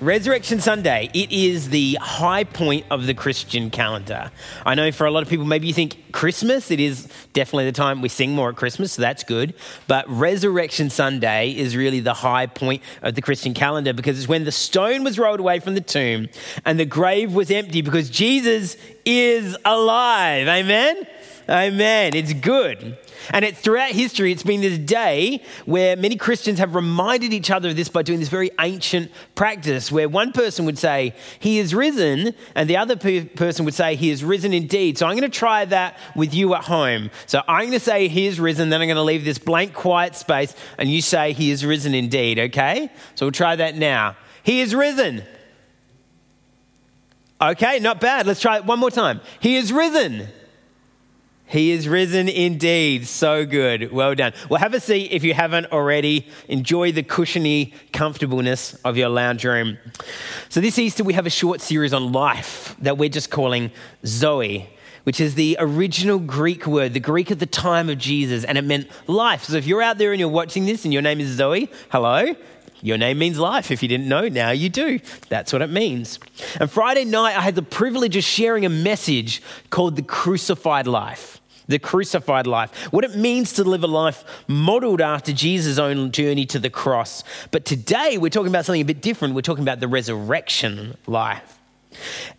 Resurrection Sunday, it is the high point of the Christian calendar. I know for a lot of people, maybe you think Christmas, it is definitely the time we sing more at Christmas, so that's good. But Resurrection Sunday is really the high point of the Christian calendar because it's when the stone was rolled away from the tomb and the grave was empty because Jesus is alive. Amen? Amen. It's good. And it, throughout history, it's been this day where many Christians have reminded each other of this by doing this very ancient practice where one person would say, He is risen, and the other pe- person would say, He is risen indeed. So I'm going to try that with you at home. So I'm going to say, He is risen, then I'm going to leave this blank, quiet space, and you say, He is risen indeed, okay? So we'll try that now. He is risen. Okay, not bad. Let's try it one more time. He is risen. He is risen indeed. So good. Well done. Well, have a seat if you haven't already. Enjoy the cushiony comfortableness of your lounge room. So, this Easter, we have a short series on life that we're just calling Zoe, which is the original Greek word, the Greek at the time of Jesus, and it meant life. So, if you're out there and you're watching this and your name is Zoe, hello. Your name means life. If you didn't know, now you do. That's what it means. And Friday night, I had the privilege of sharing a message called The Crucified Life the crucified life, what it means to live a life modeled after Jesus' own journey to the cross. But today we're talking about something a bit different. We're talking about the resurrection life.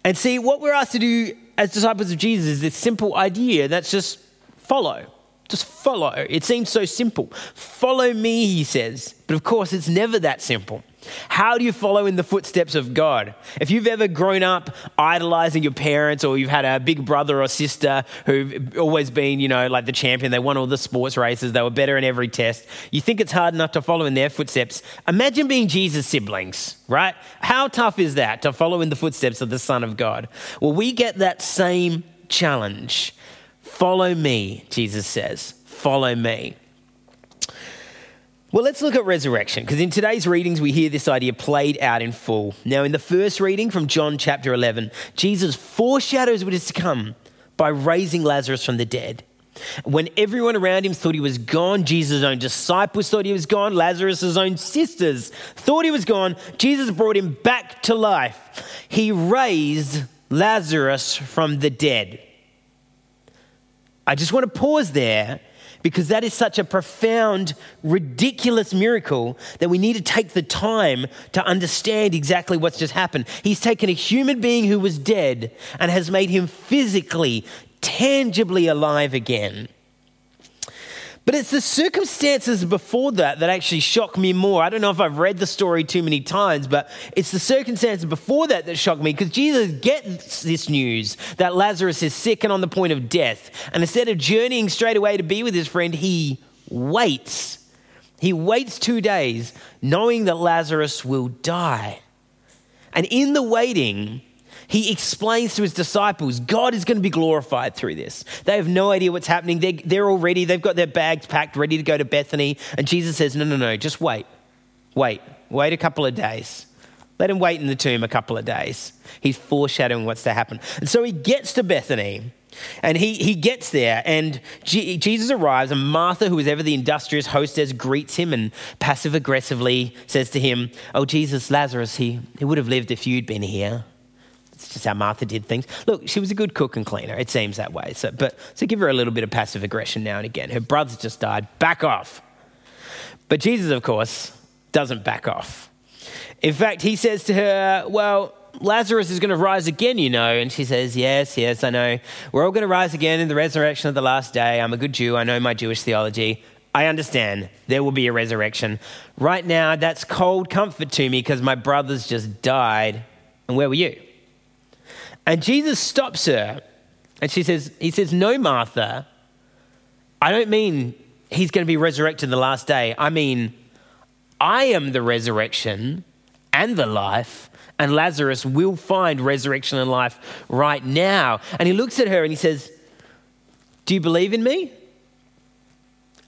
And see, what we're asked to do as disciples of Jesus is this simple idea that's just follow. Just follow. It seems so simple. Follow me, he says. But of course, it's never that simple. How do you follow in the footsteps of God? If you've ever grown up idolizing your parents or you've had a big brother or sister who've always been, you know, like the champion, they won all the sports races, they were better in every test, you think it's hard enough to follow in their footsteps. Imagine being Jesus' siblings, right? How tough is that to follow in the footsteps of the Son of God? Well, we get that same challenge. Follow me, Jesus says. Follow me. Well, let's look at resurrection, because in today's readings, we hear this idea played out in full. Now, in the first reading from John chapter 11, Jesus foreshadows what is to come by raising Lazarus from the dead. When everyone around him thought he was gone, Jesus' own disciples thought he was gone, Lazarus' own sisters thought he was gone, Jesus brought him back to life. He raised Lazarus from the dead. I just want to pause there because that is such a profound, ridiculous miracle that we need to take the time to understand exactly what's just happened. He's taken a human being who was dead and has made him physically, tangibly alive again. But it's the circumstances before that that actually shock me more. I don't know if I've read the story too many times, but it's the circumstances before that that shock me because Jesus gets this news that Lazarus is sick and on the point of death. And instead of journeying straight away to be with his friend, he waits. He waits two days knowing that Lazarus will die. And in the waiting, he explains to his disciples God is going to be glorified through this. They have no idea what's happening. They're, they're already, they've got their bags packed, ready to go to Bethany. And Jesus says, No, no, no, just wait. Wait. Wait a couple of days. Let him wait in the tomb a couple of days. He's foreshadowing what's to happen. And so he gets to Bethany. And he, he gets there, and G- Jesus arrives, and Martha, who is ever the industrious hostess, greets him and passive aggressively says to him, Oh, Jesus, Lazarus, he, he would have lived if you'd been here. It's just how Martha did things. Look, she was a good cook and cleaner. It seems that way. So, but so give her a little bit of passive aggression now and again. Her brother's just died. Back off. But Jesus, of course, doesn't back off. In fact, he says to her, "Well." Lazarus is going to rise again, you know. And she says, Yes, yes, I know. We're all going to rise again in the resurrection of the last day. I'm a good Jew. I know my Jewish theology. I understand there will be a resurrection. Right now, that's cold comfort to me because my brothers just died. And where were you? And Jesus stops her and she says, He says, No, Martha, I don't mean he's going to be resurrected in the last day. I mean, I am the resurrection and the life, and Lazarus will find resurrection and life right now. And he looks at her and he says, Do you believe in me?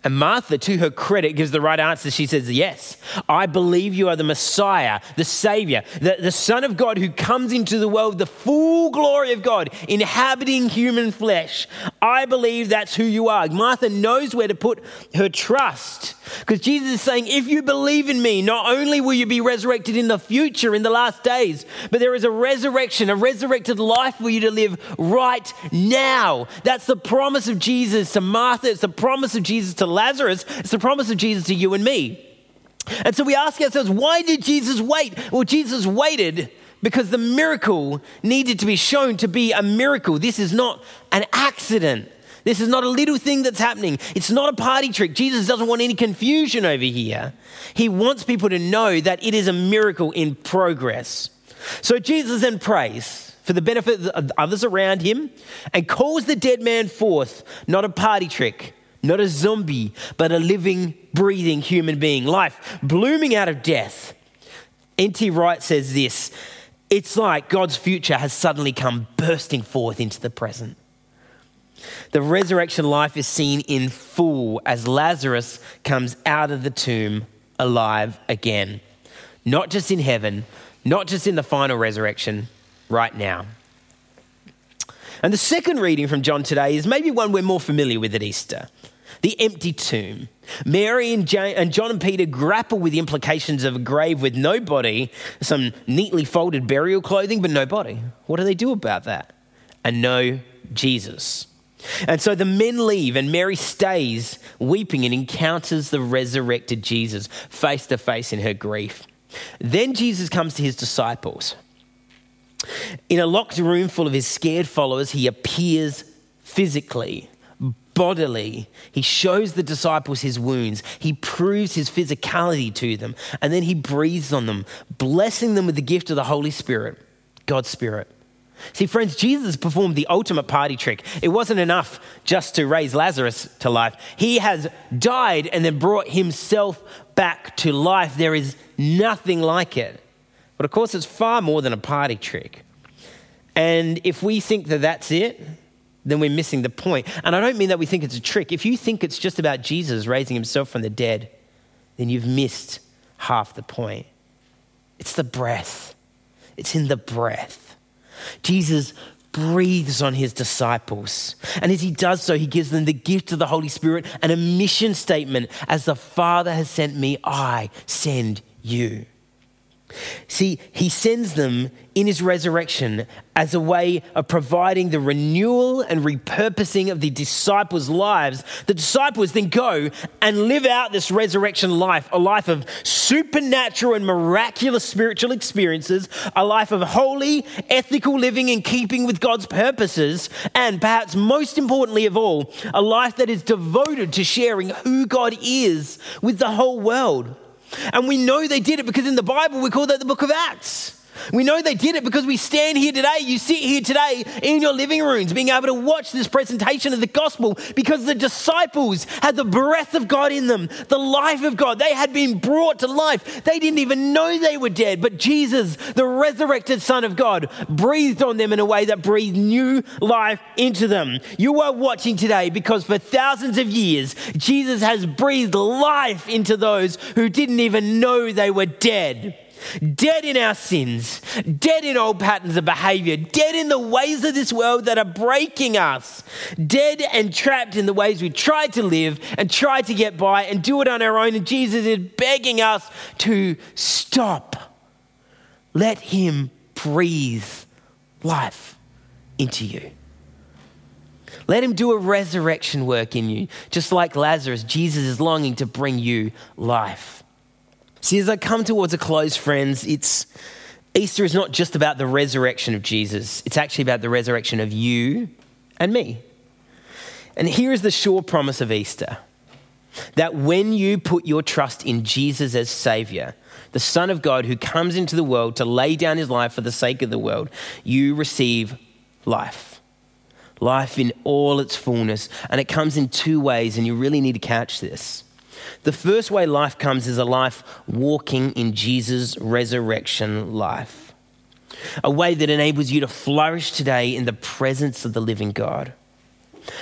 And Martha, to her credit, gives the right answer. She says, Yes, I believe you are the Messiah, the Savior, the, the Son of God who comes into the world, the full glory of God, inhabiting human flesh. I believe that's who you are. Martha knows where to put her trust. Because Jesus is saying, if you believe in me, not only will you be resurrected in the future, in the last days, but there is a resurrection, a resurrected life for you to live right now. That's the promise of Jesus to Martha. It's the promise of Jesus to Lazarus. It's the promise of Jesus to you and me. And so we ask ourselves, why did Jesus wait? Well, Jesus waited because the miracle needed to be shown to be a miracle. This is not an accident. This is not a little thing that's happening. It's not a party trick. Jesus doesn't want any confusion over here. He wants people to know that it is a miracle in progress. So Jesus then prays for the benefit of others around him and calls the dead man forth, not a party trick, not a zombie, but a living, breathing human being, life blooming out of death. N.T. Wright says this it's like God's future has suddenly come bursting forth into the present. The resurrection life is seen in full as Lazarus comes out of the tomb alive again. Not just in heaven, not just in the final resurrection, right now. And the second reading from John today is maybe one we're more familiar with at Easter the empty tomb. Mary and, Jane, and John and Peter grapple with the implications of a grave with no body, some neatly folded burial clothing, but no body. What do they do about that? And no Jesus. And so the men leave, and Mary stays weeping and encounters the resurrected Jesus face to face in her grief. Then Jesus comes to his disciples. In a locked room full of his scared followers, he appears physically, bodily. He shows the disciples his wounds. He proves his physicality to them. And then he breathes on them, blessing them with the gift of the Holy Spirit, God's Spirit. See, friends, Jesus performed the ultimate party trick. It wasn't enough just to raise Lazarus to life. He has died and then brought himself back to life. There is nothing like it. But of course, it's far more than a party trick. And if we think that that's it, then we're missing the point. And I don't mean that we think it's a trick. If you think it's just about Jesus raising himself from the dead, then you've missed half the point. It's the breath, it's in the breath. Jesus breathes on his disciples. And as he does so, he gives them the gift of the Holy Spirit and a mission statement as the Father has sent me, I send you. See, he sends them in his resurrection as a way of providing the renewal and repurposing of the disciples' lives. The disciples then go and live out this resurrection life, a life of supernatural and miraculous spiritual experiences, a life of holy, ethical living in keeping with God's purposes, and perhaps most importantly of all, a life that is devoted to sharing who God is with the whole world. And we know they did it because in the Bible we call that the book of Acts. We know they did it because we stand here today. You sit here today in your living rooms being able to watch this presentation of the gospel because the disciples had the breath of God in them, the life of God. They had been brought to life. They didn't even know they were dead, but Jesus, the resurrected Son of God, breathed on them in a way that breathed new life into them. You are watching today because for thousands of years, Jesus has breathed life into those who didn't even know they were dead dead in our sins, dead in old patterns of behavior, dead in the ways of this world that are breaking us, dead and trapped in the ways we try to live and try to get by and do it on our own. And Jesus is begging us to stop. Let Him breathe life into you. Let him do a resurrection work in you. Just like Lazarus, Jesus is longing to bring you life. See, as I come towards a close, friends, it's Easter is not just about the resurrection of Jesus, it's actually about the resurrection of you and me. And here is the sure promise of Easter that when you put your trust in Jesus as Savior, the Son of God who comes into the world to lay down his life for the sake of the world, you receive life. Life in all its fullness. And it comes in two ways, and you really need to catch this. The first way life comes is a life walking in Jesus' resurrection life, a way that enables you to flourish today in the presence of the living God.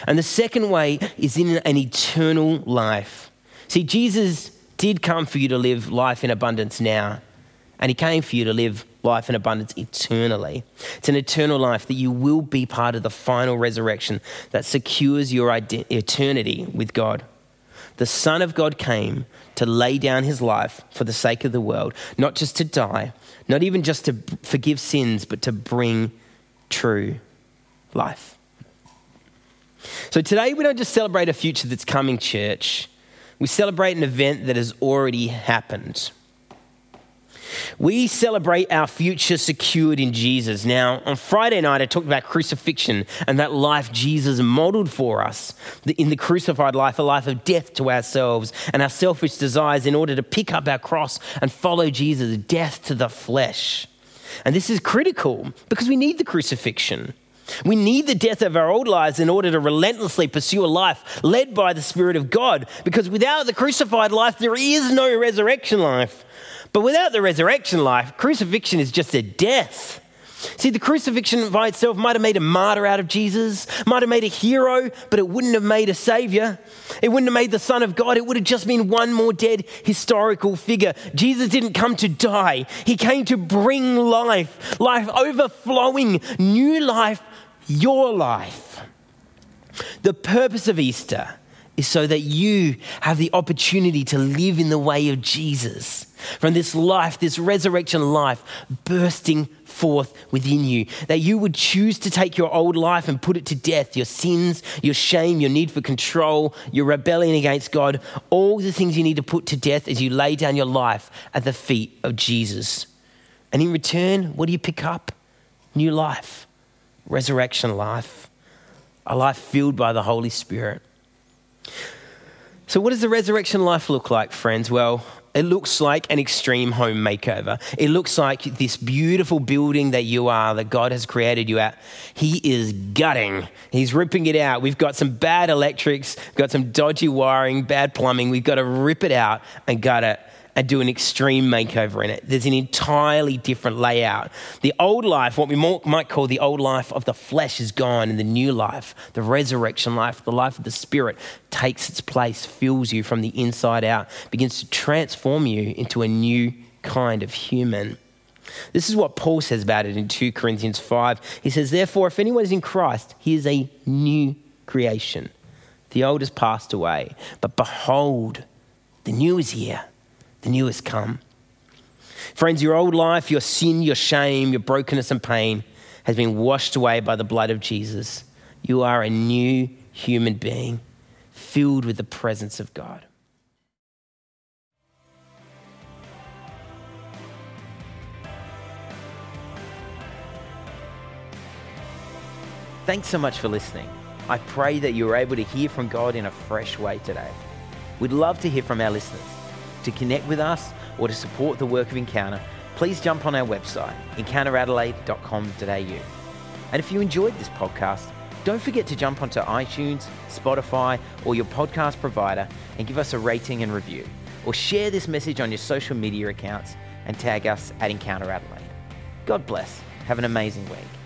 And the second way is in an eternal life. See, Jesus did come for you to live life in abundance now, and he came for you to live life in abundance eternally. It's an eternal life that you will be part of the final resurrection that secures your eternity with God. The Son of God came to lay down his life for the sake of the world, not just to die, not even just to forgive sins, but to bring true life. So today we don't just celebrate a future that's coming, church. We celebrate an event that has already happened. We celebrate our future secured in Jesus. Now, on Friday night, I talked about crucifixion and that life Jesus modeled for us in the crucified life, a life of death to ourselves and our selfish desires in order to pick up our cross and follow Jesus, death to the flesh. And this is critical because we need the crucifixion. We need the death of our old lives in order to relentlessly pursue a life led by the Spirit of God. Because without the crucified life, there is no resurrection life. But without the resurrection life, crucifixion is just a death. See, the crucifixion by itself might have made a martyr out of Jesus, might have made a hero, but it wouldn't have made a savior. It wouldn't have made the Son of God. It would have just been one more dead historical figure. Jesus didn't come to die, He came to bring life, life overflowing, new life, your life. The purpose of Easter is so that you have the opportunity to live in the way of Jesus. From this life, this resurrection life bursting forth within you. That you would choose to take your old life and put it to death your sins, your shame, your need for control, your rebellion against God, all the things you need to put to death as you lay down your life at the feet of Jesus. And in return, what do you pick up? New life, resurrection life, a life filled by the Holy Spirit. So, what does the resurrection life look like, friends? Well, it looks like an extreme home makeover. It looks like this beautiful building that you are, that God has created you at. He is gutting. He's ripping it out. We've got some bad electrics, got some dodgy wiring, bad plumbing. We've got to rip it out and gut it and do an extreme makeover in it. There's an entirely different layout. The old life, what we might call the old life of the flesh, is gone, and the new life, the resurrection life, the life of the spirit, takes its place, fills you from the inside out, begins to transform you into a new kind of human. This is what Paul says about it in 2 Corinthians 5. He says, Therefore, if anyone is in Christ, he is a new creation. The old has passed away, but behold, the new is here the new has come. Friends, your old life, your sin, your shame, your brokenness and pain has been washed away by the blood of Jesus. You are a new human being filled with the presence of God. Thanks so much for listening. I pray that you were able to hear from God in a fresh way today. We'd love to hear from our listeners. To connect with us or to support the work of Encounter, please jump on our website, encounteradelaide.com.au. And if you enjoyed this podcast, don't forget to jump onto iTunes, Spotify, or your podcast provider and give us a rating and review. Or share this message on your social media accounts and tag us at Encounter Adelaide. God bless. Have an amazing week.